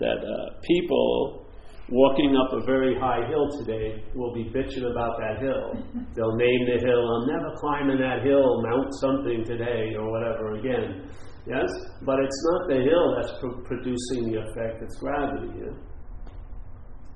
that uh, people walking up a very high hill today will be bitching about that hill. They'll name the hill, I'm never climbing that hill, Mount something today, or whatever again. Yes? But it's not the hill that's pro- producing the effect, it's gravity. Yeah?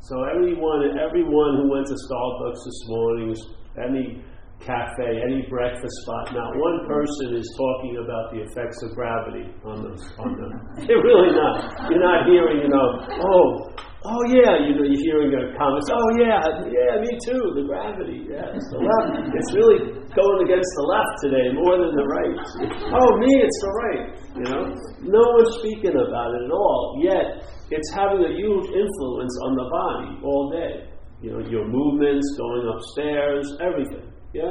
So everyone, everyone who went to Starbucks this morning, any cafe, any breakfast spot, not one person is talking about the effects of gravity on them. On them. They're really not. You're not hearing, you know, oh, Oh yeah, you know, you're hearing a comments. Oh yeah, yeah, me too. The gravity, yes, the left. It's really going against the left today more than the right. Oh me, it's the right. You know, no one's speaking about it at all. Yet it's having a huge influence on the body all day. You know, your movements, going upstairs, everything. Yeah,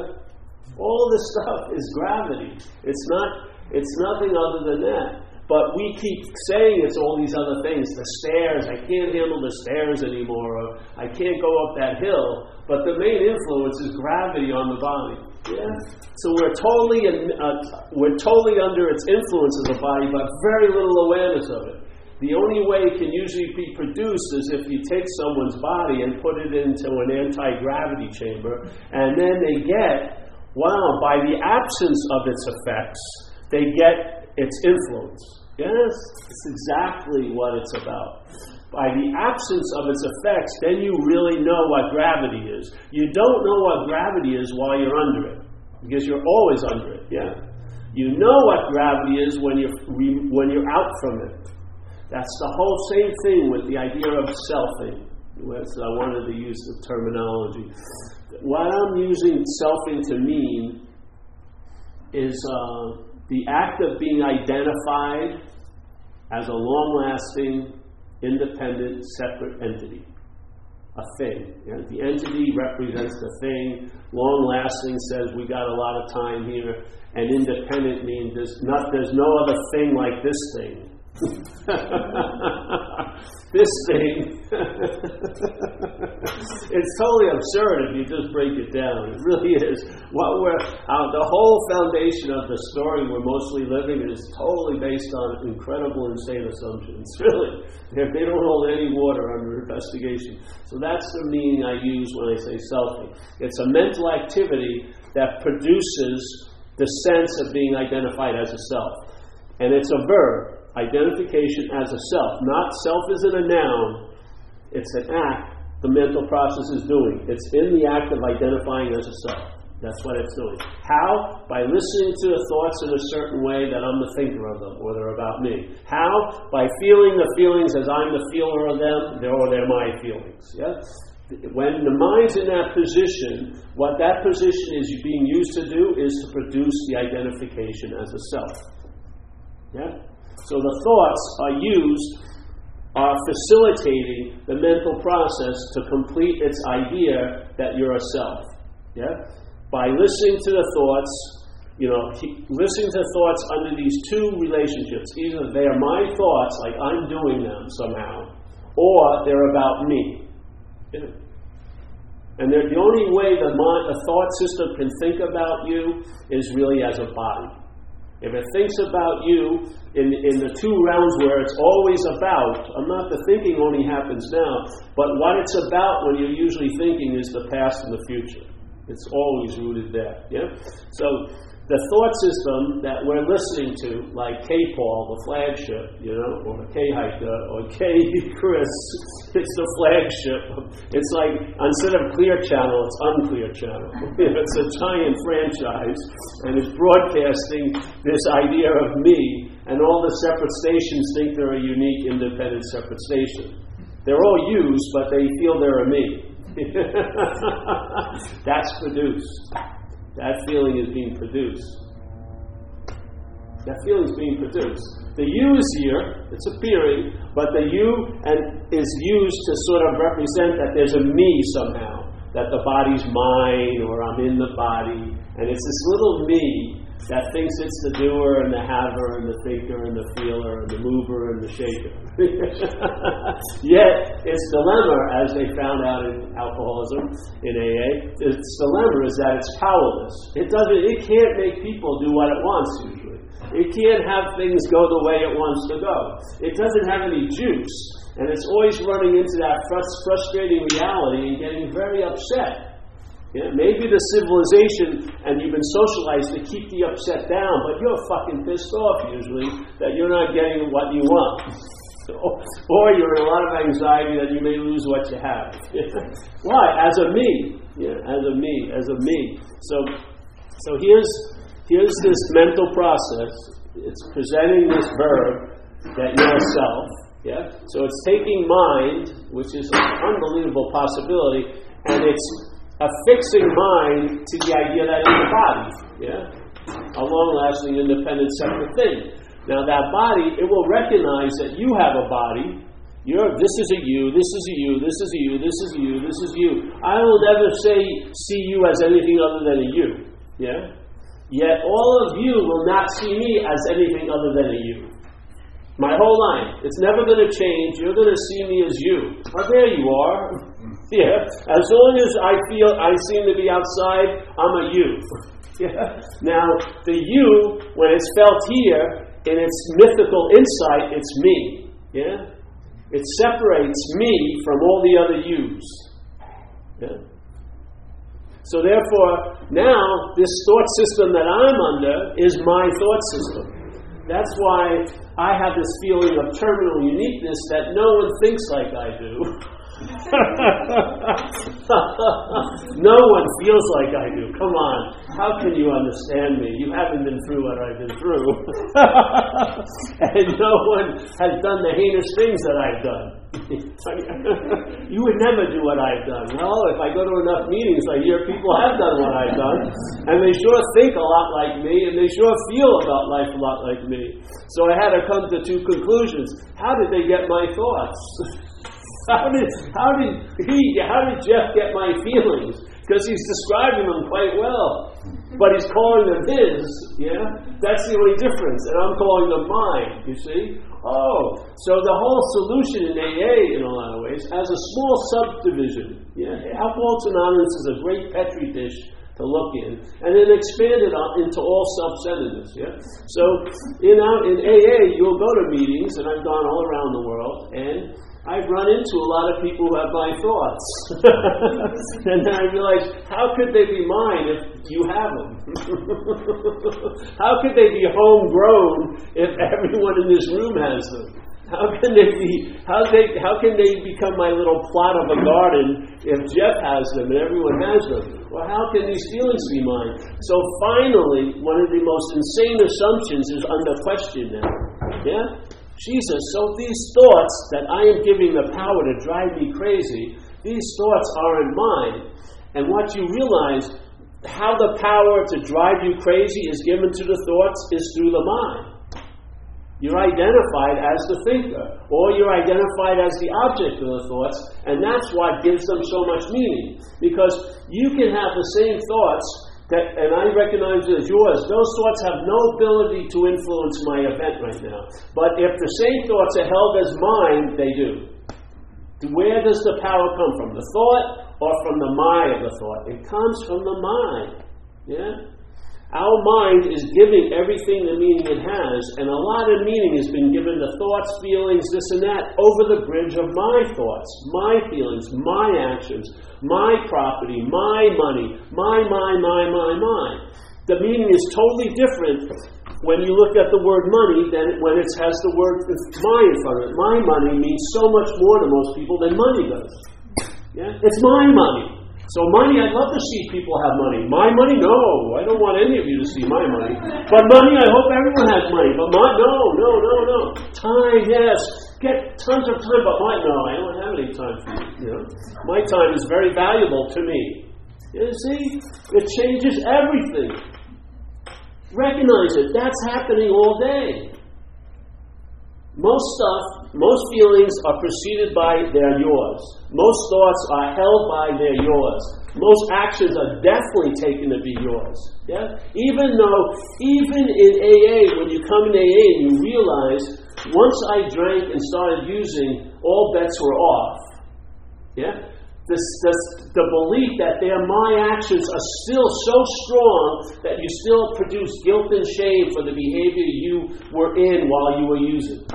all this stuff is gravity. It's not. It's nothing other than that. But we keep saying it's all these other things. The stairs, I can't handle the stairs anymore, or I can't go up that hill. But the main influence is gravity on the body. Yeah. So we're totally in, uh, we're totally under its influence of the body, but very little awareness of it. The only way it can usually be produced is if you take someone's body and put it into an anti gravity chamber, and then they get, wow, by the absence of its effects, they get its influence. Yes, it's exactly what it's about. By the absence of its effects, then you really know what gravity is. You don't know what gravity is while you're under it, because you're always under it. Yeah, you know what gravity is when you're when you're out from it. That's the whole same thing with the idea of selfing. So I wanted to use the terminology. What I'm using selfing to mean is. Uh, the act of being identified as a long lasting, independent, separate entity. A thing. Know, the entity represents the thing. Long lasting says we got a lot of time here. And independent means there's, not, there's no other thing like this thing. this thing, it's totally absurd if you just break it down. It really is. What we're, uh, the whole foundation of the story we're mostly living is totally based on incredible, insane assumptions. Really, they don't hold any water under investigation. So that's the meaning I use when I say selfing. It's a mental activity that produces the sense of being identified as a self. And it's a verb identification as a self. Not self isn't a noun, it's an act the mental process is doing. It's in the act of identifying as a self. That's what it's doing. How? By listening to the thoughts in a certain way that I'm the thinker of them, or they're about me. How? By feeling the feelings as I'm the feeler of them, or they're my feelings. Yeah? When the mind's in that position, what that position is being used to do is to produce the identification as a self. Yeah? So the thoughts are used, are facilitating the mental process to complete its idea that you're a self. Yeah? By listening to the thoughts, you know, listening to thoughts under these two relationships. Either they are my thoughts, like I'm doing them somehow, or they're about me. And the only way the, mind, the thought system can think about you is really as a body. If it thinks about you in, in the two realms where it's always about, I'm not the thinking only happens now, but what it's about when you're usually thinking is the past and the future. It's always rooted there. Yeah? So the thought system that we're listening to, like K Paul, the flagship, you know, or K Hiker, or K Chris, it's the flagship. It's like instead of clear channel, it's unclear channel. it's a giant franchise, and it's broadcasting this idea of me, and all the separate stations think they're a unique, independent, separate station. They're all used, but they feel they're a me. That's produced. That feeling is being produced. That feeling is being produced. The you is here, it's appearing, but the you and is used to sort of represent that there's a me somehow, that the body's mine or I'm in the body, and it's this little me that thinks it's the doer and the haver and the thinker and the feeler and the mover and the shaker. Yet its dilemma, as they found out in alcoholism in AA, its dilemma is that it's powerless. It doesn't. It can't make people do what it wants usually. It can't have things go the way it wants to go. It doesn't have any juice. And it's always running into that frustrating reality and getting very upset. Yeah, maybe the civilization and you've been socialized to keep the upset down, but you're fucking pissed off usually that you're not getting what you want. or you're in a lot of anxiety that you may lose what you have. Why? As a me. Yeah, as a me, as a me. So so here's here's this mental process. It's presenting this verb that you're self. Yeah? So it's taking mind, which is an unbelievable possibility, and it's affixing mind to the idea that it's a body. Yeah? A long lasting, independent, separate thing. Now, that body, it will recognize that you have a body. You're, this is a you, this is a you, this is a you, this is a you, this is you. I will never say, see you as anything other than a you. Yeah? Yet all of you will not see me as anything other than a you. My whole life. It's never going to change. You're going to see me as you. Oh, there you are. Yeah. As long as I feel I seem to be outside, I'm a you. Yeah. Now, the you, when it's felt here, in its mythical insight, it's me. Yeah? It separates me from all the other yous. Yeah? So therefore, now this thought system that I'm under is my thought system. That's why I have this feeling of terminal uniqueness that no one thinks like I do. no one feels like I do. Come on. How can you understand me? You haven't been through what I've been through. and no one has done the heinous things that I've done. you would never do what I've done. Well, if I go to enough meetings, I hear people have done what I've done, and they sure think a lot like me, and they sure feel about life a lot like me. So I had to come to two conclusions. How did they get my thoughts? how did how did he how did Jeff get my feelings? Because he's describing them quite well. But he's calling them his, yeah? That's the only difference. And I'm calling them mine, you see? Oh, so the whole solution in AA, in a lot of ways, has a small subdivision. Yeah, Alcoholics Anonymous is a great petri dish to look in, and then expand it into all self-centeredness. Yeah. So in in AA, you'll go to meetings, and I've gone all around the world, and I've run into a lot of people who have my thoughts. and then I realize, how could they be mine if you have them? how could they be homegrown if everyone in this room has them? How can they be? How they? How can they become my little plot of a garden if Jeff has them and everyone has them? Well, how can these feelings be mine? So finally, one of the most insane assumptions is under question now. Yeah, Jesus, so these thoughts that I am giving the power to drive me crazy, these thoughts are in mine. And what you realize, how the power to drive you crazy is given to the thoughts is through the mind. You're identified as the thinker, or you're identified as the object of the thoughts, and that's what gives them so much meaning. Because you can have the same thoughts that, and I recognize it as yours, those thoughts have no ability to influence my event right now. But if the same thoughts are held as mine, they do. Where does the power come from? The thought or from the mind of the thought? It comes from the mind. Yeah? Our mind is giving everything the meaning it has, and a lot of meaning has been given to thoughts, feelings, this and that, over the bridge of my thoughts, my feelings, my actions, my property, my money, my, my, my, my, my. The meaning is totally different when you look at the word money than when it has the word my in front of it. My money means so much more to most people than money does. Yeah? It's my money. So money, I'd love to see people have money. My money, no. I don't want any of you to see my money. But money, I hope everyone has money. But my, no, no, no, no. Time, yes. Get tons of time, but my, no, I don't have any time for you. you know? My time is very valuable to me. You see? It changes everything. Recognize it. That's happening all day. Most stuff, most feelings are preceded by they're yours. Most thoughts are held by they're yours. Most actions are definitely taken to be yours. Yeah? Even though, even in AA, when you come in AA and you realize, once I drank and started using, all bets were off. Yeah? the, the, the belief that their my actions are still so strong that you still produce guilt and shame for the behavior you were in while you were using.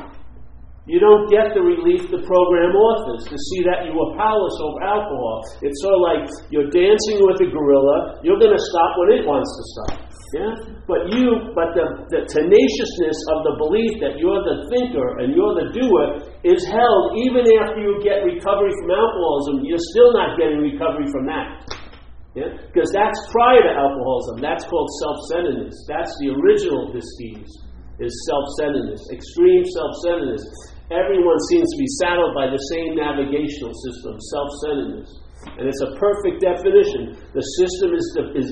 You don't get the relief the program offers to see that you were powerless over alcohol. It's sort of like you're dancing with a gorilla, you're going to stop when it wants to stop. Yeah? But you, but the, the tenaciousness of the belief that you're the thinker and you're the doer is held even after you get recovery from alcoholism. You're still not getting recovery from that. Yeah? Because that's prior to alcoholism. That's called self-centeredness. That's the original disease, is self-centeredness, extreme self-centeredness. Everyone seems to be saddled by the same navigational system, self-centeredness. And it's a perfect definition. The system is, is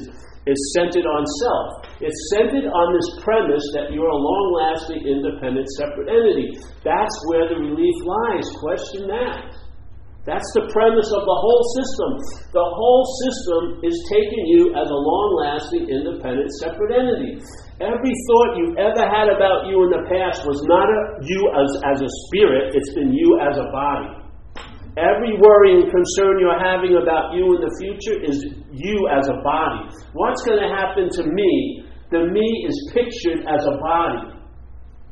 is centered on self. It's centered on this premise that you're a long lasting, independent, separate entity. That's where the relief lies. Question that. That's the premise of the whole system. The whole system is taking you as a long lasting, independent, separate entity. Every thought you've ever had about you in the past was not a, you as, as a spirit, it's been you as a body. Every worry and concern you're having about you in the future is you as a body. What's going to happen to me? The me is pictured as a body.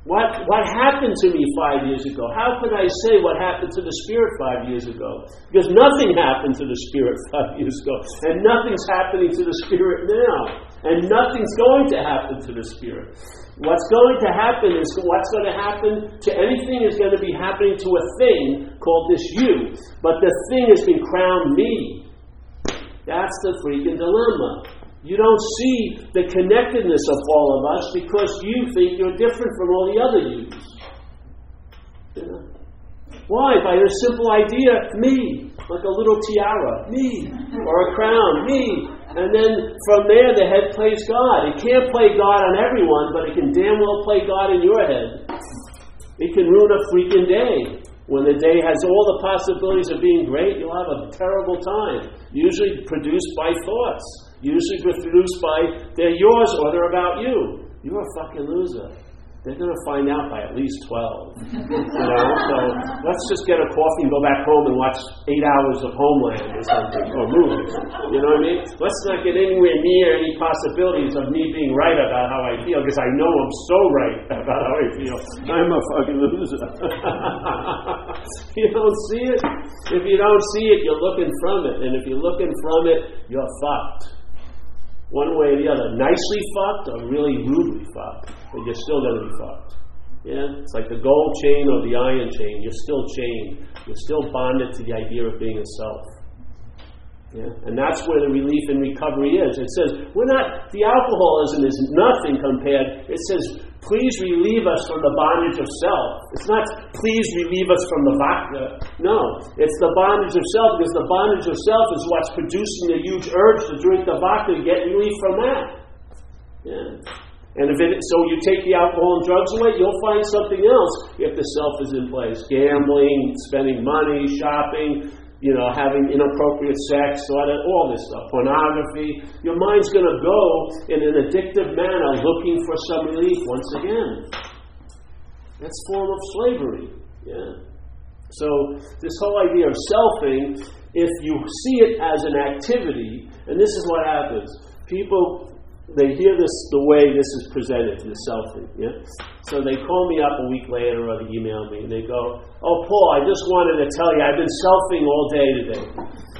What, what happened to me five years ago? How could I say what happened to the Spirit five years ago? Because nothing happened to the Spirit five years ago, and nothing's happening to the Spirit now, and nothing's going to happen to the Spirit. What's going to happen is what's going to happen to anything is going to be happening to a thing called this you, but the thing has been crowned me. That's the freaking dilemma. You don't see the connectedness of all of us because you think you're different from all the other yous. You? Why? By a simple idea, me, like a little tiara, me, or a crown, me. And then from there, the head plays God. It can't play God on everyone, but it can damn well play God in your head. It can ruin a freaking day. When the day has all the possibilities of being great, you'll have a terrible time. Usually produced by thoughts usually produced by they're yours or they're about you. You're a fucking loser. They're going to find out by at least 12. You know? So let's just get a coffee and go back home and watch eight hours of Homeland or something, or movies. You know what I mean? Let's not get anywhere near any possibilities of me being right about how I feel, because I know I'm so right about how I feel. I'm a fucking loser. you don't see it? If you don't see it, you're looking from it. And if you're looking from it, you're fucked one way or the other. Nicely fucked or really rudely fucked, but you're still going to be fucked. Yeah? It's like the gold chain or the iron chain. You're still chained. You're still bonded to the idea of being a self. Yeah? And that's where the relief and recovery is. It says, we're not, the alcoholism is nothing compared. It says, please relieve us from the bondage of self. It's not, please relieve us from the vodka. No, it's the bondage of self because the bondage of self is what's producing the huge urge to drink the vodka and get relief from that. Yeah. And if it, so you take the alcohol and drugs away, you'll find something else if the self is in place. Gambling, spending money, shopping, you know, having inappropriate sex, all this stuff, pornography. Your mind's going to go in an addictive manner looking for some relief once again. That's form of slavery. Yeah. So this whole idea of selfing, if you see it as an activity, and this is what happens. People they hear this the way this is presented, the selfie. Yeah? So they call me up a week later or they email me and they go, Oh, Paul, I just wanted to tell you I've been selfing all day today.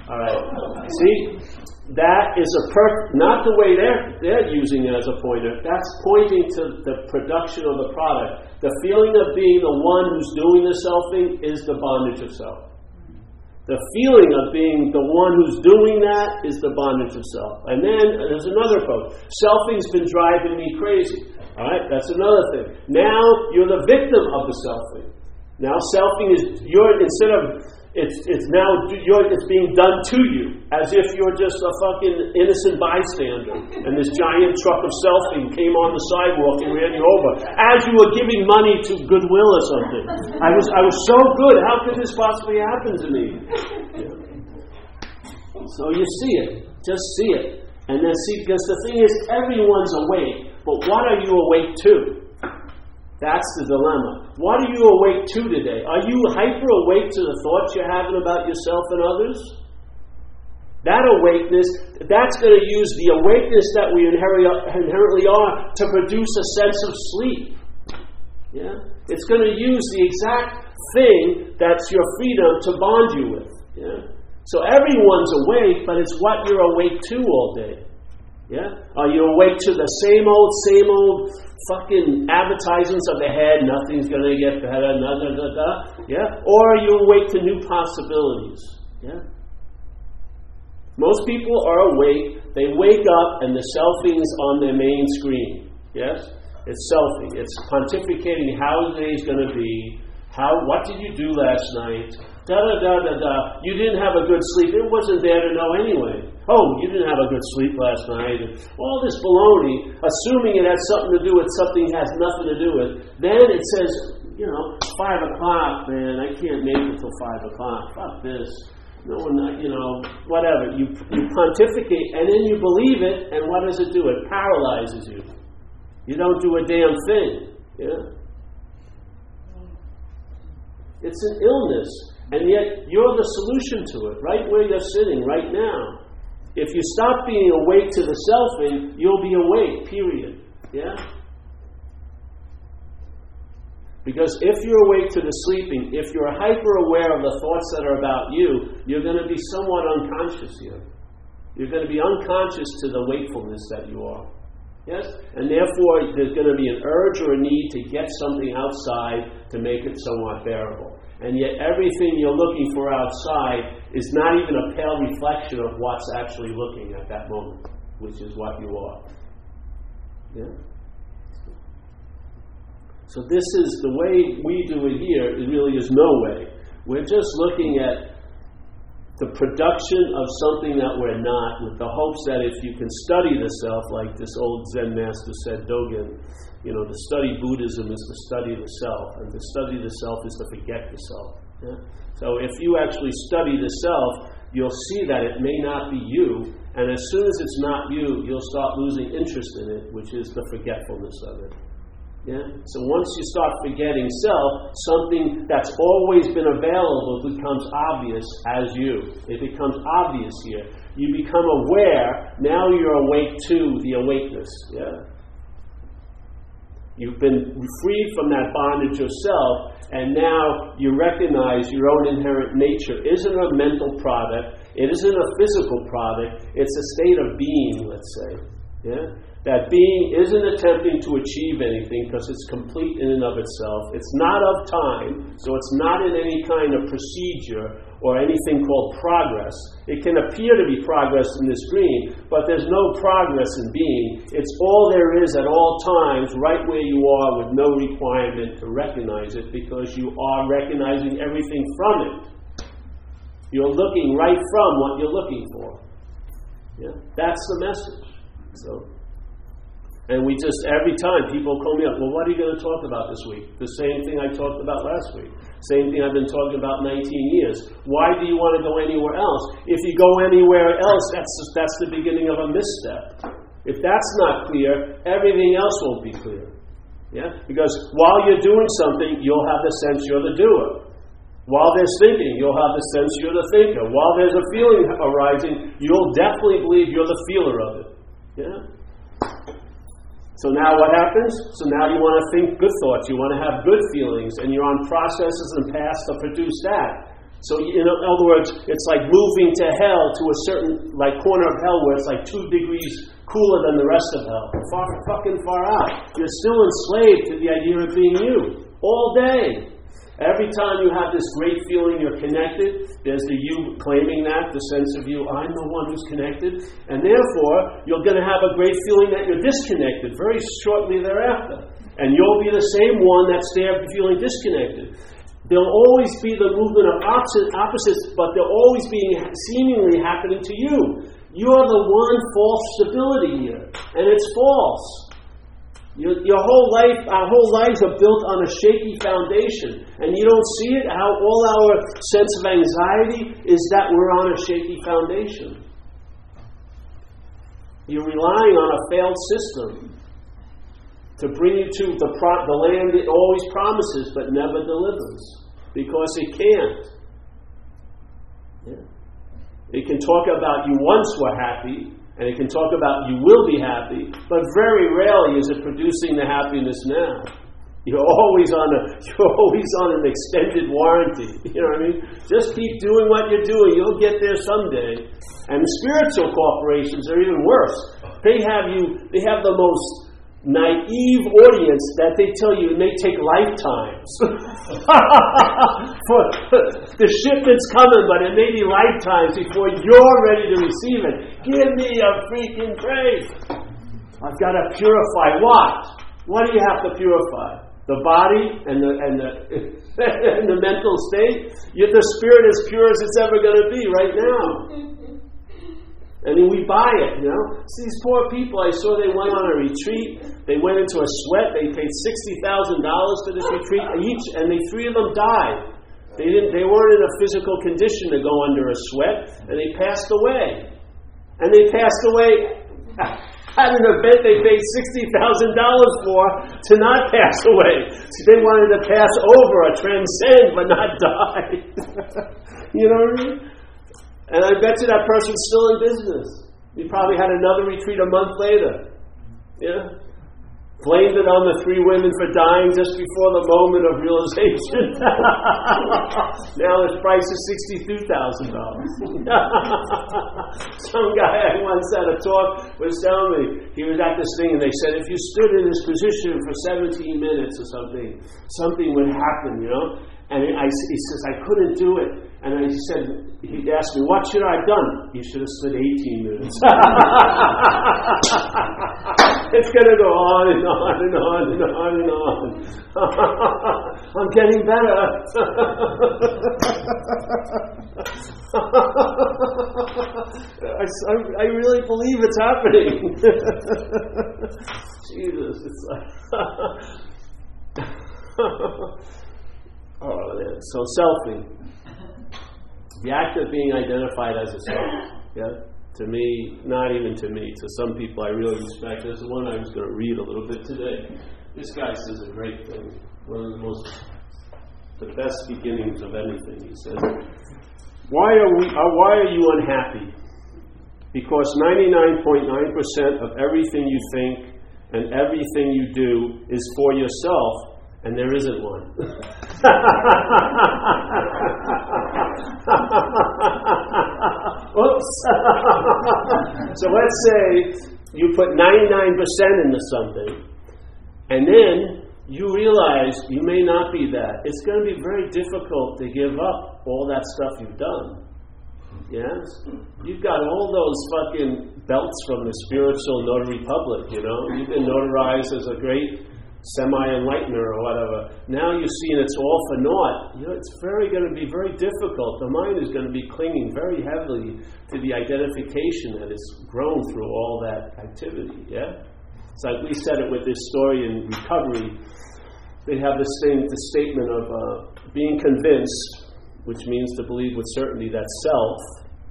All right. See, that is a per not the way they're they're using it as a pointer. That's pointing to the production of the product. The feeling of being the one who's doing the selfing is the bondage of self. The feeling of being the one who's doing that is the bondage of self. And then uh, there's another quote Selfing's been driving me crazy. All right, that's another thing. Now you're the victim of the selfing. Now selfing is, you're, instead of it's, it's now it's being done to you as if you're just a fucking innocent bystander. And this giant truck of selfing came on the sidewalk and ran you over as you were giving money to Goodwill or something. I was, I was so good. How could this possibly happen to me? So you see it. Just see it. And then see, because the thing is, everyone's awake. But what are you awake to? That's the dilemma. What are you awake to today? Are you hyper awake to the thoughts you're having about yourself and others? That awakeness, that's going to use the awakeness that we inherently are to produce a sense of sleep. Yeah? It's going to use the exact thing that's your freedom to bond you with. Yeah? So everyone's awake, but it's what you're awake to all day. Yeah? Are you awake to the same old, same old fucking advertisements of the head, nothing's gonna get better, da da da da. Yeah? Or are you awake to new possibilities? Yeah? Most people are awake, they wake up and the selfie's on their main screen. Yes? It's selfie. It's pontificating how the day's going to be. How, what did you do last night? Da da da da da. You didn't have a good sleep. It wasn't there to know anyway. Oh, you didn't have a good sleep last night. All this baloney, assuming it has something to do with something it has nothing to do with. Then it says, you know, five o'clock, man. I can't make it till five o'clock. Fuck this no one, you know, whatever. You, you pontificate and then you believe it, and what does it do? It paralyzes you. You don't do a damn thing. Yeah? It's an illness, and yet you're the solution to it, right where you're sitting right now. If you stop being awake to the selfing, you'll be awake, period. Yeah? Because if you're awake to the sleeping, if you're hyper aware of the thoughts that are about you, you're going to be somewhat unconscious here. You're going to be unconscious to the wakefulness that you are. Yes? And therefore, there's going to be an urge or a need to get something outside to make it somewhat bearable. And yet, everything you're looking for outside is not even a pale reflection of what's actually looking at that moment, which is what you are. Yeah? So this is the way we do it here. It really is no way. We're just looking at the production of something that we're not, with the hopes that if you can study the self, like this old Zen master said, Dogen, you know, to study Buddhism is to study the self, and to study the self is to forget the self. Yeah? So if you actually study the self, you'll see that it may not be you, and as soon as it's not you, you'll start losing interest in it, which is the forgetfulness of it. Yeah? So once you start forgetting self, something that's always been available becomes obvious as you. It becomes obvious here. You become aware, now you're awake to the awakeness. Yeah? You've been freed from that bondage yourself, and now you recognize your own inherent nature isn't a mental product, it isn't a physical product, it's a state of being, let's say. Yeah? That being isn't attempting to achieve anything because it's complete in and of itself. It's not of time, so it's not in any kind of procedure or anything called progress. It can appear to be progress in this dream, but there's no progress in being. It's all there is at all times, right where you are, with no requirement to recognize it because you are recognizing everything from it. You're looking right from what you're looking for. Yeah? That's the message. So. And we just, every time people call me up, well, what are you going to talk about this week? The same thing I talked about last week. Same thing I've been talking about 19 years. Why do you want to go anywhere else? If you go anywhere else, that's, that's the beginning of a misstep. If that's not clear, everything else won't be clear. Yeah? Because while you're doing something, you'll have the sense you're the doer. While there's thinking, you'll have the sense you're the thinker. While there's a feeling arising, you'll definitely believe you're the feeler of it. Yeah? So now what happens? So now you want to think good thoughts, you want to have good feelings, and you're on processes and paths to produce that. So in other words, it's like moving to hell to a certain like corner of hell where it's like two degrees cooler than the rest of hell. Far fucking far out. You're still enslaved to the idea of being you all day. Every time you have this great feeling you're connected, there's the you claiming that, the sense of you, I'm the one who's connected. And therefore, you're going to have a great feeling that you're disconnected very shortly thereafter. And you'll be the same one that's there feeling disconnected. There'll always be the movement of opposite, opposites, but they're always being seemingly happening to you. You're the one false stability here, and it's false. Your, your whole life, our whole lives are built on a shaky foundation. And you don't see it, how all our sense of anxiety is that we're on a shaky foundation. You're relying on a failed system to bring you to the, pro- the land it always promises but never delivers because it can't. Yeah. It can talk about you once were happy, and it can talk about you will be happy, but very rarely is it producing the happiness now. You're always on a you're always on an extended warranty. You know what I mean? Just keep doing what you're doing. You'll get there someday. And spiritual corporations are even worse. They have you they have the most naive audience that they tell you it may take lifetimes. For the shipment's coming, but it may be lifetimes before you're ready to receive it. Give me a freaking break. I've got to purify what? What do you have to purify? The body and the and the and the mental state. Yet the spirit is pure as it's ever going to be right now. I mean, we buy it, you know. See, these poor people, I saw they went on a retreat. They went into a sweat. They paid sixty thousand dollars for this retreat each, and they three of them died. They didn't. They weren't in a physical condition to go under a sweat, and they passed away. And they passed away at an event they paid sixty thousand dollars for to not pass away. So they wanted to pass over, a transcend, but not die. you know what I mean? And I bet you that person's still in business. He probably had another retreat a month later. Yeah? Blamed it on the three women for dying just before the moment of realization. now his price is $62,000. Some guy I once had a talk was telling me, he was at this thing and they said, if you stood in this position for 17 minutes or something, something would happen, you know? And I, he says, I couldn't do it. And I said, he asked me, what should I have done? You should have stood 18 minutes. it's going to go on and on and on and on and on. I'm getting better. I, I, really believe it's happening. Jesus, it's like. Oh, so selfie. The act of being identified as a self. Yeah? To me, not even to me, to some people I really respect. There's the one I was going to read a little bit today. This guy says a great thing. One of the most, the best beginnings of anything. He says, "Why are we? Uh, why are you unhappy? Because 99.9% of everything you think and everything you do is for yourself and there isn't one. Oops. so let's say you put 99% into something, and then you realize you may not be that. It's going to be very difficult to give up all that stuff you've done. Yes? You've got all those fucking belts from the spiritual notary public, you know? You've been notarized as a great semi-enlightener or whatever. Now you see, and it's all for naught. You know, it's very going to be very difficult. The mind is going to be clinging very heavily to the identification that has grown through all that activity. Yeah, it's like we said it with this story in recovery. They have this thing, the statement of uh, being convinced, which means to believe with certainty that self,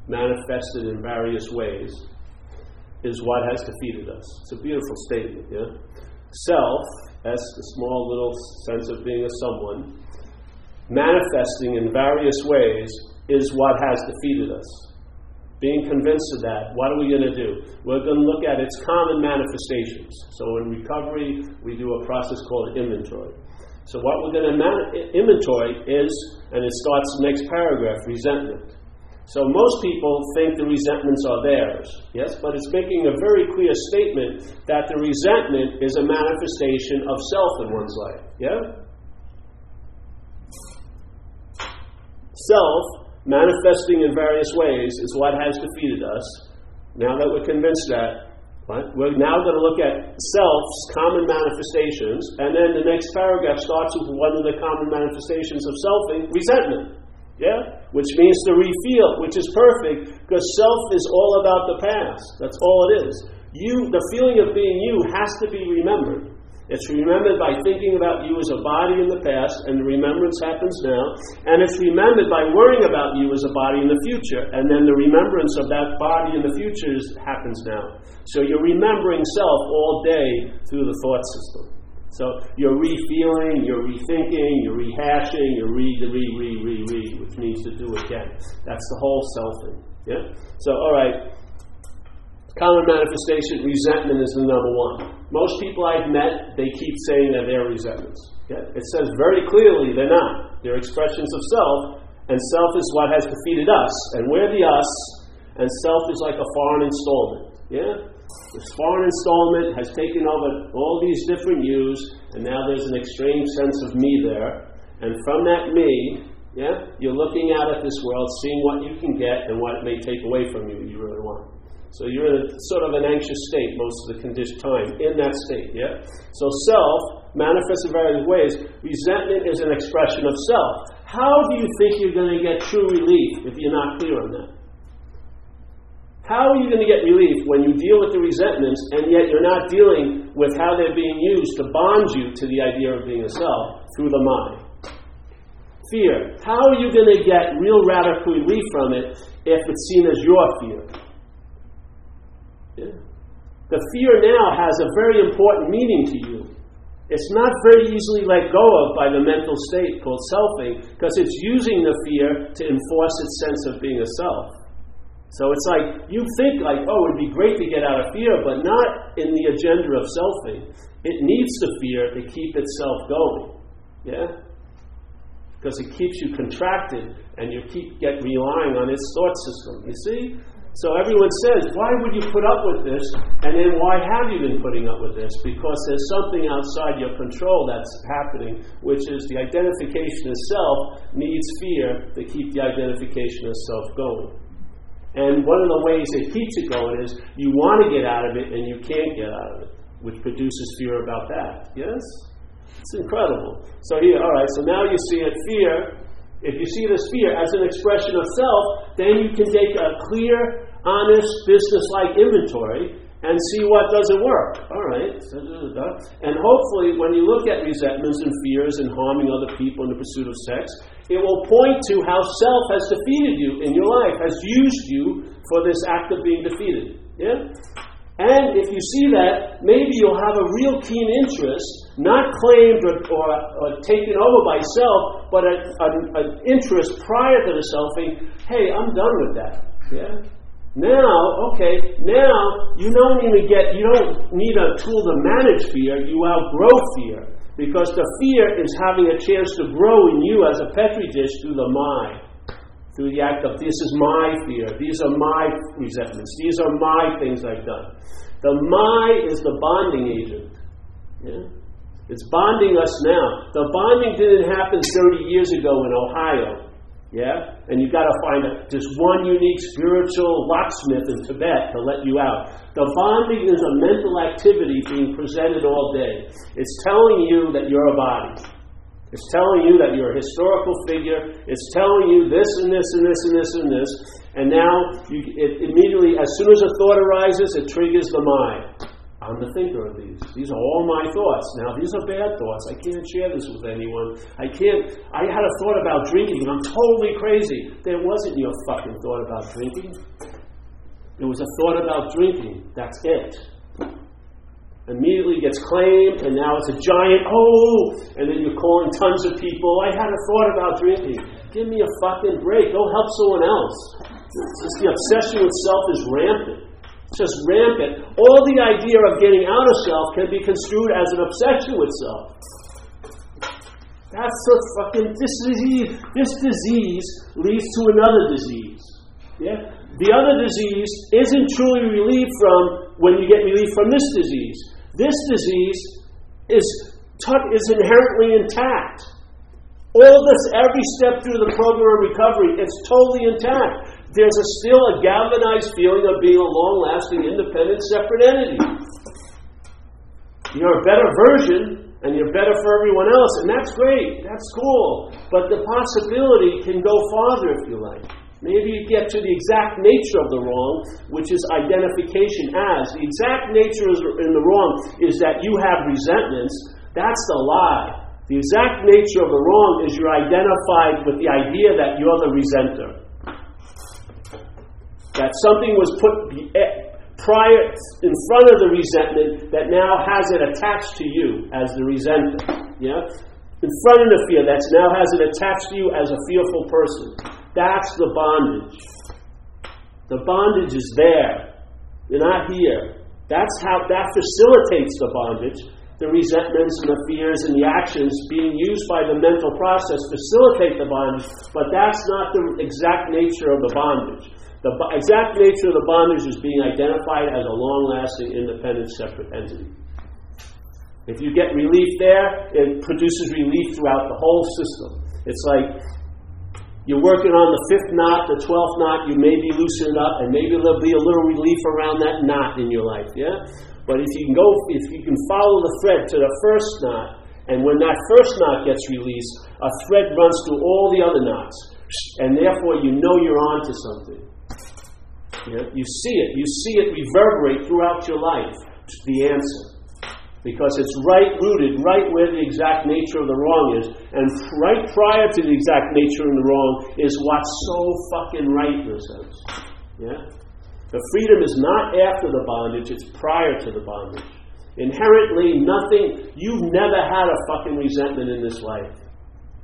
manifested in various ways, is what has defeated us. It's a beautiful statement. Yeah self, as the small little sense of being a someone, manifesting in various ways is what has defeated us. Being convinced of that, what are we going to do? We're going to look at its common manifestations. So in recovery, we do a process called inventory. So what we're going to man- inventory is, and it starts the next paragraph, resentment. So most people think the resentments are theirs, yes, but it's making a very clear statement that the resentment is a manifestation of self in one's life, yeah? Self, manifesting in various ways, is what has defeated us. Now that we're convinced that, right, we're now going to look at self's common manifestations, and then the next paragraph starts with one of the common manifestations of selfing, resentment. Yeah? Which means to refeel, which is perfect, because self is all about the past. That's all it is. You, the feeling of being you has to be remembered. It's remembered by thinking about you as a body in the past, and the remembrance happens now. And it's remembered by worrying about you as a body in the future, and then the remembrance of that body in the future happens now. So you're remembering self all day through the thought system. So you're re-feeling, you're rethinking, you're rehashing, you're re, re, re, re, re, which means to do again. That's the whole selfing. Yeah. So all right. Common manifestation, resentment is the number one. Most people I've met, they keep saying that they're resentments. Yeah? It says very clearly they're not. They're expressions of self, and self is what has defeated us. And we're the us, and self is like a foreign installment. Yeah? This foreign installment has taken over all these different yous, and now there's an extreme sense of me there. And from that me, yeah, you're looking out at this world, seeing what you can get and what it may take away from you you really want. So you're in a, sort of an anxious state most of the conditioned time, in that state, yeah? So self manifests in various ways. Resentment is an expression of self. How do you think you're going to get true relief if you're not clear on that? How are you going to get relief when you deal with the resentments and yet you're not dealing with how they're being used to bond you to the idea of being a self through the mind? Fear. How are you going to get real radical relief from it if it's seen as your fear? Yeah. The fear now has a very important meaning to you. It's not very easily let go of by the mental state called selfing because it's using the fear to enforce its sense of being a self. So it's like you think like, oh, it'd be great to get out of fear, but not in the agenda of selfing. It needs the fear to keep itself going. Yeah? Because it keeps you contracted and you keep get relying on its thought system. You see? So everyone says, why would you put up with this? And then why have you been putting up with this? Because there's something outside your control that's happening, which is the identification of self needs fear to keep the identification of self going. And one of the ways it keeps it going is you want to get out of it and you can't get out of it, which produces fear about that. Yes? It's incredible. So here, all right, so now you see it fear if you see this fear as an expression of self, then you can take a clear, honest, business like inventory and see what doesn't work. All right. And hopefully, when you look at resentments and fears and harming other people in the pursuit of sex, it will point to how self has defeated you in your life, has used you for this act of being defeated. Yeah? And if you see that, maybe you'll have a real keen interest, not claimed or, or, or taken over by self, but an interest prior to the selfing. Hey, I'm done with that. Yeah. Now, okay, now you don't even get, you don't need a tool to manage fear. You outgrow fear because the fear is having a chance to grow in you as a petri dish through the mind through the act of this is my fear, these are my resentments, these are my things I've done. The my is the bonding agent. Yeah? It's bonding us now. The bonding didn't happen 30 years ago in Ohio. Yeah? And you've got to find just one unique spiritual locksmith in Tibet to let you out. The bonding is a mental activity being presented all day. It's telling you that you're a body. It's telling you that you're a historical figure. It's telling you this and this and this and this and this. And now, you, it immediately, as soon as a thought arises, it triggers the mind. I'm the thinker of these. These are all my thoughts. Now, these are bad thoughts. I can't share this with anyone. I can't. I had a thought about drinking, and I'm totally crazy. There wasn't your fucking thought about drinking. It was a thought about drinking. That's it immediately gets claimed, and now it's a giant, oh, and then you're calling tons of people. I had a thought about drinking. Give me a fucking break. Go help someone else. It's just the obsession with self is rampant. Just rampant. All the idea of getting out of self can be construed as an obsession with self. That's the fucking this disease. This disease leads to another disease. Yeah? The other disease isn't truly relieved from when you get relief from this disease. This disease is, is inherently intact. All this, every step through the program of recovery, it's totally intact. There's a, still a galvanized feeling of being a long lasting, independent, separate entity. You're a better version, and you're better for everyone else, and that's great. That's cool. But the possibility can go farther if you like. Maybe you get to the exact nature of the wrong, which is identification as. The exact nature in the wrong is that you have resentments. That's the lie. The exact nature of the wrong is you're identified with the idea that you're the resenter. That something was put, eh, prior in front of the resentment that now has it attached to you as the resentment. Yeah? In front of the fear that now has it attached to you as a fearful person. That's the bondage. The bondage is there. You're not here. That's how that facilitates the bondage. The resentments and the fears and the actions being used by the mental process facilitate the bondage, but that's not the exact nature of the bondage. The exact nature of the bondage is being identified as a long lasting, independent, separate entity. If you get relief there, it produces relief throughout the whole system. It's like you're working on the fifth knot, the twelfth knot, you maybe loosen it up, and maybe there'll be a little relief around that knot in your life, yeah? But if you can go, if you can follow the thread to the first knot, and when that first knot gets released, a thread runs through all the other knots, and therefore you know you're on to something. Yeah? You see it. You see it reverberate throughout your life, the answer. Because it's right rooted, right where the exact nature of the wrong is. And right prior to the exact nature of the wrong is what's so fucking right in a sense. Yeah? The freedom is not after the bondage, it's prior to the bondage. Inherently, nothing, you've never had a fucking resentment in this life.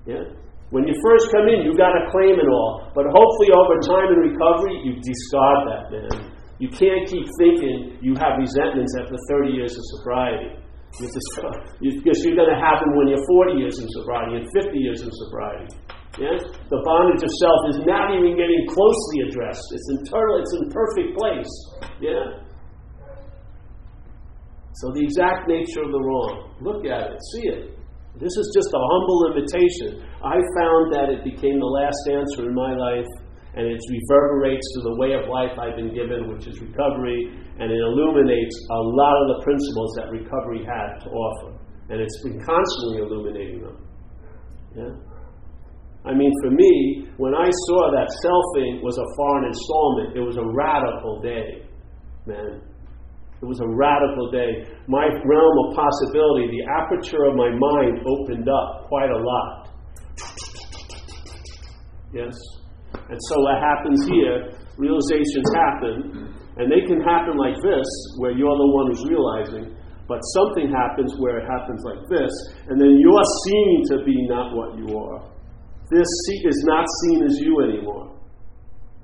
Yeah? When you first come in, you got a claim and all. But hopefully, over time in recovery, you discard that, man. You can't keep thinking you have resentments after 30 years of sobriety. Because you're going to happen when you're 40 years in sobriety and 50 years in sobriety. Yes? The bondage of self is not even getting closely addressed. It's internal, it's in perfect place. Yeah? So the exact nature of the wrong. Look at it, see it. This is just a humble invitation. I found that it became the last answer in my life, and it reverberates to the way of life I've been given, which is recovery, and it illuminates a lot of the principles that recovery had to offer. And it's been constantly illuminating them. Yeah? I mean, for me, when I saw that selfing was a foreign installment, it was a radical day, man. It was a radical day. My realm of possibility, the aperture of my mind opened up quite a lot. Yes? And so what happens here, realizations happen, and they can happen like this, where you're the one who's realizing, but something happens where it happens like this, and then you're seen to be not what you are. This is not seen as you anymore.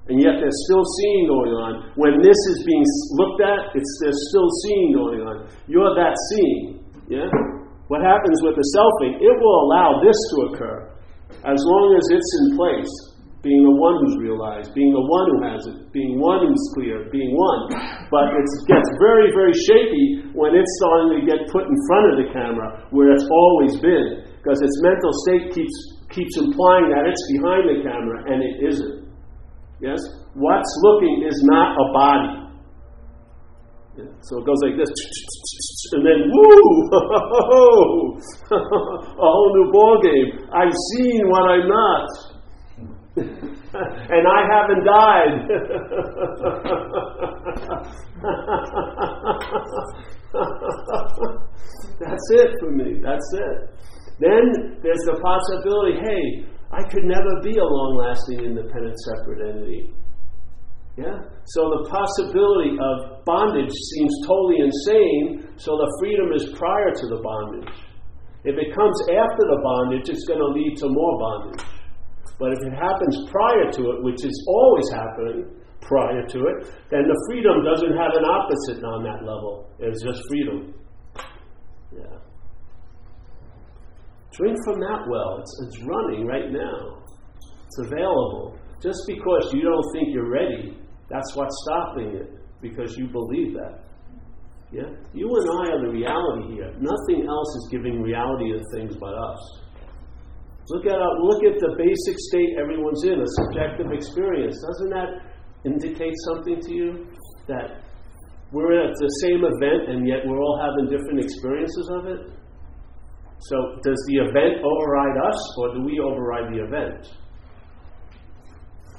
And yet there's still seeing going on. When this is being looked at, it's there's still seeing going on. You're that seeing. Yeah? What happens with the selfing, it will allow this to occur as long as it's in place. Being the one who's realized, being the one who has it, being one who's clear, being one. But it gets very, very shaky when it's starting to get put in front of the camera, where it's always been, because its mental state keeps keeps implying that it's behind the camera, and it isn't. Yes? What's looking is not a body. So it goes like this, and then woo, a whole new ball game. I've seen what I'm not, and I haven't died. That's it for me. That's it. Then there's the possibility hey, I could never be a long lasting, independent, separate entity. Yeah? So the possibility of bondage seems totally insane, so the freedom is prior to the bondage. If it comes after the bondage, it's going to lead to more bondage. But if it happens prior to it, which is always happening prior to it, then the freedom doesn't have an opposite on that level. It's just freedom. Yeah. Drink from that well. It's, it's running right now. It's available. Just because you don't think you're ready, that's what's stopping it, because you believe that. Yeah? You and I are the reality here. Nothing else is giving reality to things but us. Look at, uh, look at the basic state everyone's in, a subjective experience. Doesn't that indicate something to you? That we're at the same event and yet we're all having different experiences of it? So, does the event override us, or do we override the event?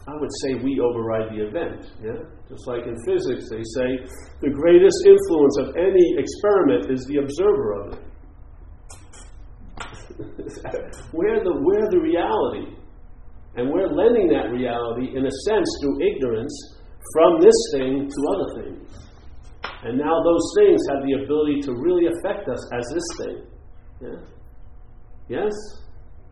I would say we override the event. Yeah? Just like in physics, they say the greatest influence of any experiment is the observer of it. we're, the, we're the reality. And we're lending that reality, in a sense, through ignorance from this thing to other things. And now those things have the ability to really affect us as this thing. Yeah? Yes?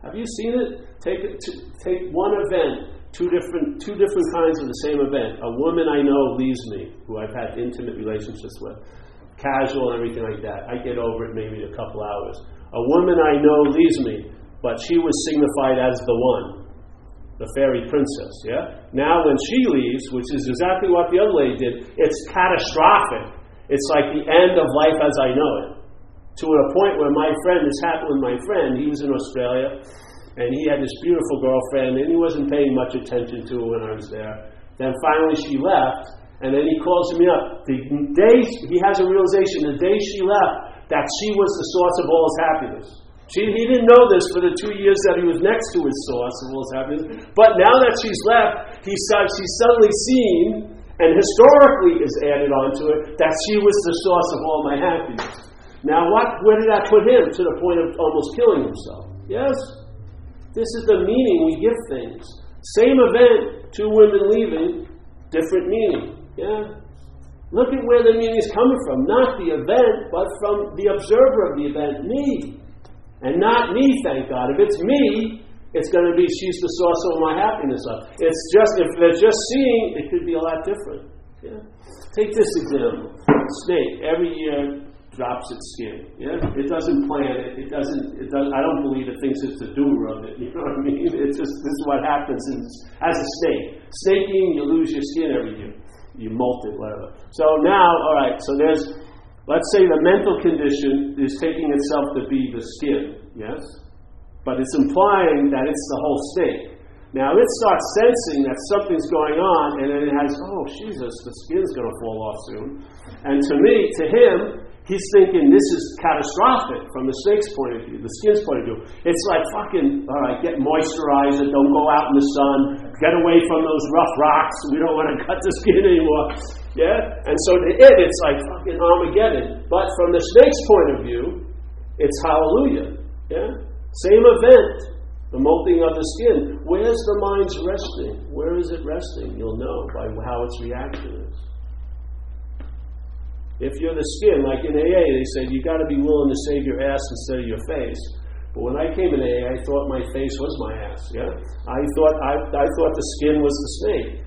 Have you seen it? Take, it to, take one event, two different, two different kinds of the same event. A woman I know leaves me, who I've had intimate relationships with, casual and everything like that. I get over it maybe in a couple hours. A woman I know leaves me, but she was signified as the one, the fairy princess. Yeah. Now when she leaves, which is exactly what the other lady did, it's catastrophic. It's like the end of life as I know it. To a point where my friend, this happened with my friend, he was in Australia, and he had this beautiful girlfriend, and he wasn't paying much attention to her when I was there. Then finally she left, and then he calls me up. The day he has a realization, the day she left, that she was the source of all his happiness. She, he didn't know this for the two years that he was next to his source of all his happiness. But now that she's left, he's, suddenly seen, and historically is added onto it, that she was the source of all my happiness. Now, what, where did that put him to the point of almost killing himself? Yes? This is the meaning we give things. Same event, two women leaving, different meaning. Yeah? Look at where the meaning is coming from. Not the event, but from the observer of the event, me. And not me, thank God. If it's me, it's going to be she's the source of my happiness. Of. It's just, if they're just seeing, it could be a lot different. Yeah? Take this example. Snake, every year drops its skin. Yeah? It doesn't plan it. It doesn't, it doesn't, I don't believe it thinks it's the doer of it. You know what I mean? It's just, this is what happens in, as a snake. Snaking, you lose your skin every year you molt it, whatever. So now, all right, so there's, let's say the mental condition is taking itself to be the skin, yes? But it's implying that it's the whole state. Now it starts sensing that something's going on, and then it has, oh, Jesus, the skin's going to fall off soon. And to me, to him, He's thinking this is catastrophic from the snake's point of view, the skin's point of view. It's like fucking, all right, get moisturizer, don't go out in the sun, get away from those rough rocks, we don't want to cut the skin anymore. Yeah? And so to it, it's like fucking Armageddon. But from the snake's point of view, it's hallelujah. Yeah? Same event, the molting of the skin. Where's the mind's resting? Where is it resting? You'll know by how its reaction is. If you're the skin, like in AA, they said you got to be willing to save your ass instead of your face. But when I came in AA, I thought my face was my ass. Yeah, I thought I, I thought the skin was the snake.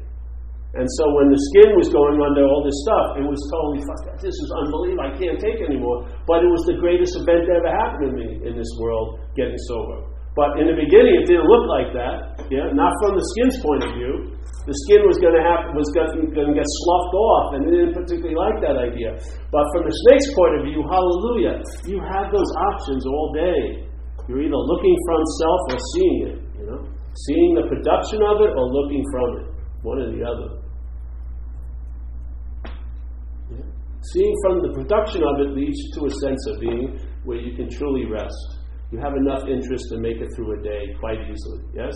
And so when the skin was going under all this stuff, it was totally fuck. This is unbelievable. I can't take anymore. But it was the greatest event that ever happened to me in this world, getting sober. But in the beginning, it didn't look like that. Yeah, not from the skin's point of view the skin was going to have was going to get sloughed off, and they didn't particularly like that idea. But from the snake's point of view, hallelujah, you have those options all day. You're either looking from self or seeing it. You know, seeing the production of it or looking from it. One or the other. Seeing from the production of it leads to a sense of being where you can truly rest. You have enough interest to make it through a day quite easily. Yes.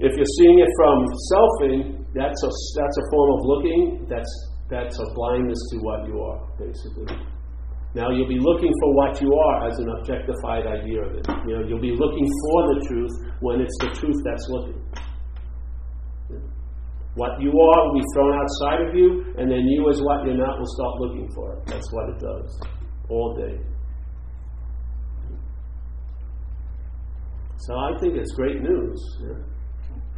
If you're seeing it from selfing, that's a, that's a form of looking, that's, that's a blindness to what you are, basically. Now you'll be looking for what you are as an objectified idea of it. You know, you'll be looking for the truth when it's the truth that's looking. What you are will be thrown outside of you, and then you, as what you're not, will start looking for it. That's what it does all day. So I think it's great news.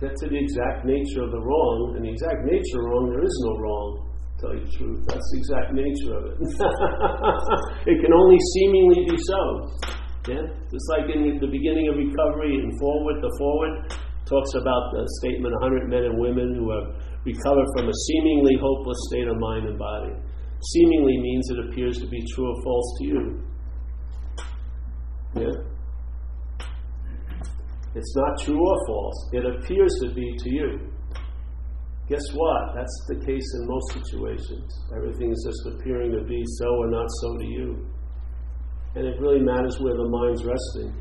Get to the exact nature of the wrong, and the exact nature of wrong, there is no wrong. To tell you the truth, that's the exact nature of it. it can only seemingly be so. Yeah, just like in the beginning of recovery and forward, the foreword talks about the statement 100 men and women who have recovered from a seemingly hopeless state of mind and body. Seemingly means it appears to be true or false to you. Yeah? It's not true or false. It appears to be to you. Guess what? That's the case in most situations. Everything is just appearing to be so or not so to you. And it really matters where the mind's resting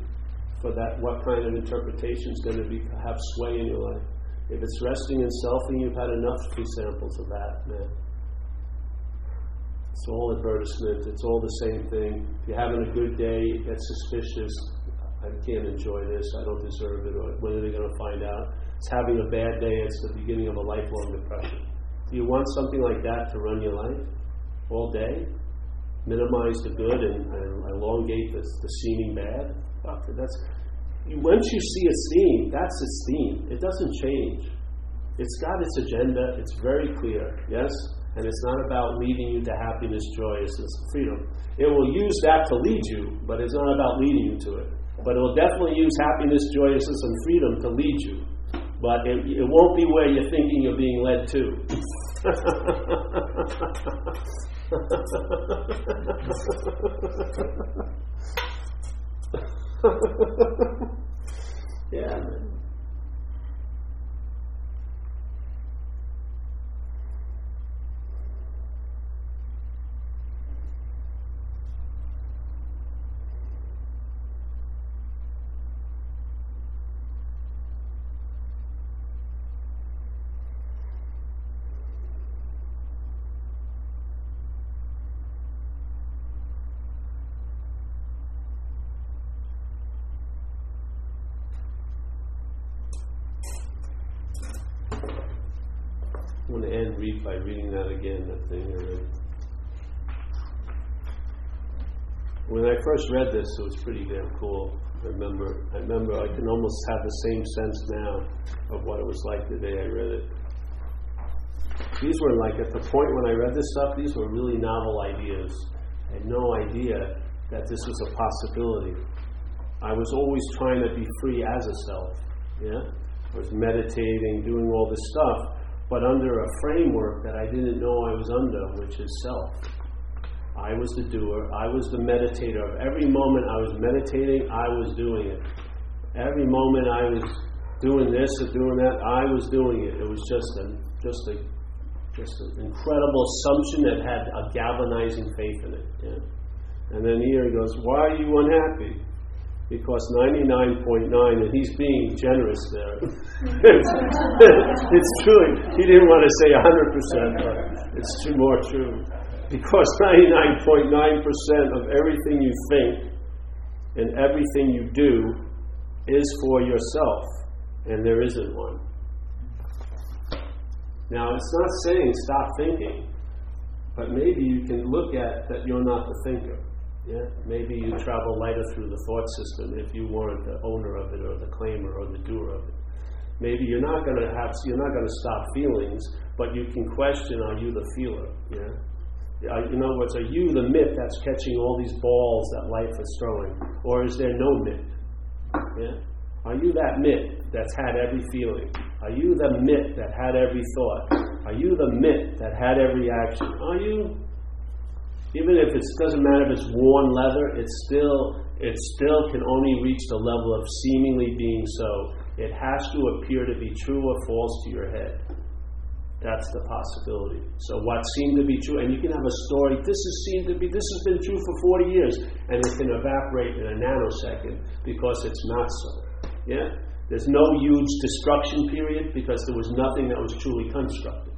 for that what kind of interpretation is going to be have sway in your life. If it's resting in selfing, you've had enough free samples of that, man. It's all advertisement, it's all the same thing. If you're having a good day, you get suspicious, I can't enjoy this, I don't deserve it, or when are they going to find out? It's having a bad day, it's the beginning of a lifelong depression. Do you want something like that to run your life? all day, minimize the good and, and elongate the, the seeming bad. It, that's once you see its theme, that's its theme. It doesn't change. It's got its agenda. It's very clear. Yes, and it's not about leading you to happiness, joyousness, freedom. It will use that to lead you, but it's not about leading you to it. But it will definitely use happiness, joyousness, and freedom to lead you. But it, it won't be where you're thinking you're being led to. yeah. I want to end read by reading that again, that thing. When I first read this, it was pretty damn cool. I remember, I remember I can almost have the same sense now of what it was like the day I read it. These were like at the point when I read this stuff, these were really novel ideas. I had no idea that this was a possibility. I was always trying to be free as a self. Yeah? I was meditating, doing all this stuff but under a framework that I didn't know I was under, which is self. I was the doer, I was the meditator. Every moment I was meditating, I was doing it. Every moment I was doing this or doing that, I was doing it. It was just a just a just an incredible assumption that had a galvanizing faith in it. Yeah. And then here he goes, Why are you unhappy? because 99.9, and he's being generous there. it's, it's true. He didn't want to say 100%, but it's too more true. Because 99.9% of everything you think and everything you do is for yourself, and there isn't one. Now, it's not saying stop thinking, but maybe you can look at that you're not the thinker. Yeah, maybe you travel lighter through the thought system if you weren't the owner of it or the claimer or the doer of it. Maybe you're not going to have you're not going to stop feelings, but you can question: Are you the feeler? Yeah. Uh, in other words, are you the myth that's catching all these balls that life is throwing, or is there no myth? Yeah. Are you that myth that's had every feeling? Are you the myth that had every thought? Are you the myth that had every action? Are you even if it doesn't matter if it's worn leather, it still it still can only reach the level of seemingly being so. It has to appear to be true or false to your head. That's the possibility. So what seemed to be true, and you can have a story. This has seemed to be. This has been true for 40 years, and it can evaporate in a nanosecond because it's not so. Yeah. There's no huge destruction period because there was nothing that was truly constructed.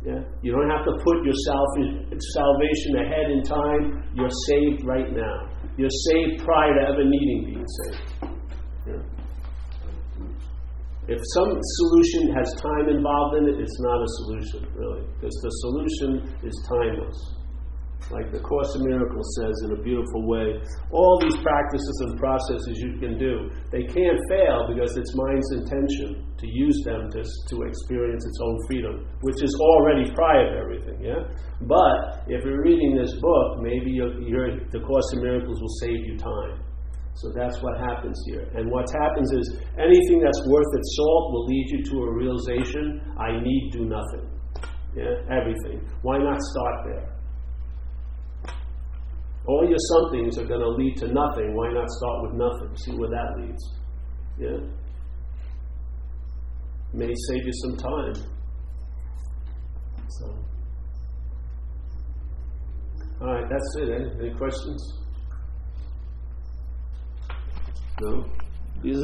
Yeah? You don't have to put your salvation ahead in time. You're saved right now. You're saved prior to ever needing being saved. If some solution has time involved in it, it's not a solution, really, because the solution is timeless like the Course in Miracles says in a beautiful way, all these practices and processes you can do, they can't fail because it's mind's intention to use them to, to experience its own freedom, which is already prior to everything, yeah? But if you're reading this book, maybe you're, you're, the Course in Miracles will save you time. So that's what happens here. And what happens is anything that's worth its salt will lead you to a realization I need do nothing. Yeah, everything. Why not start there? All your somethings are going to lead to nothing. Why not start with nothing? See where that leads. Yeah? May save you some time. So. All right, that's it. Any, any questions? No? These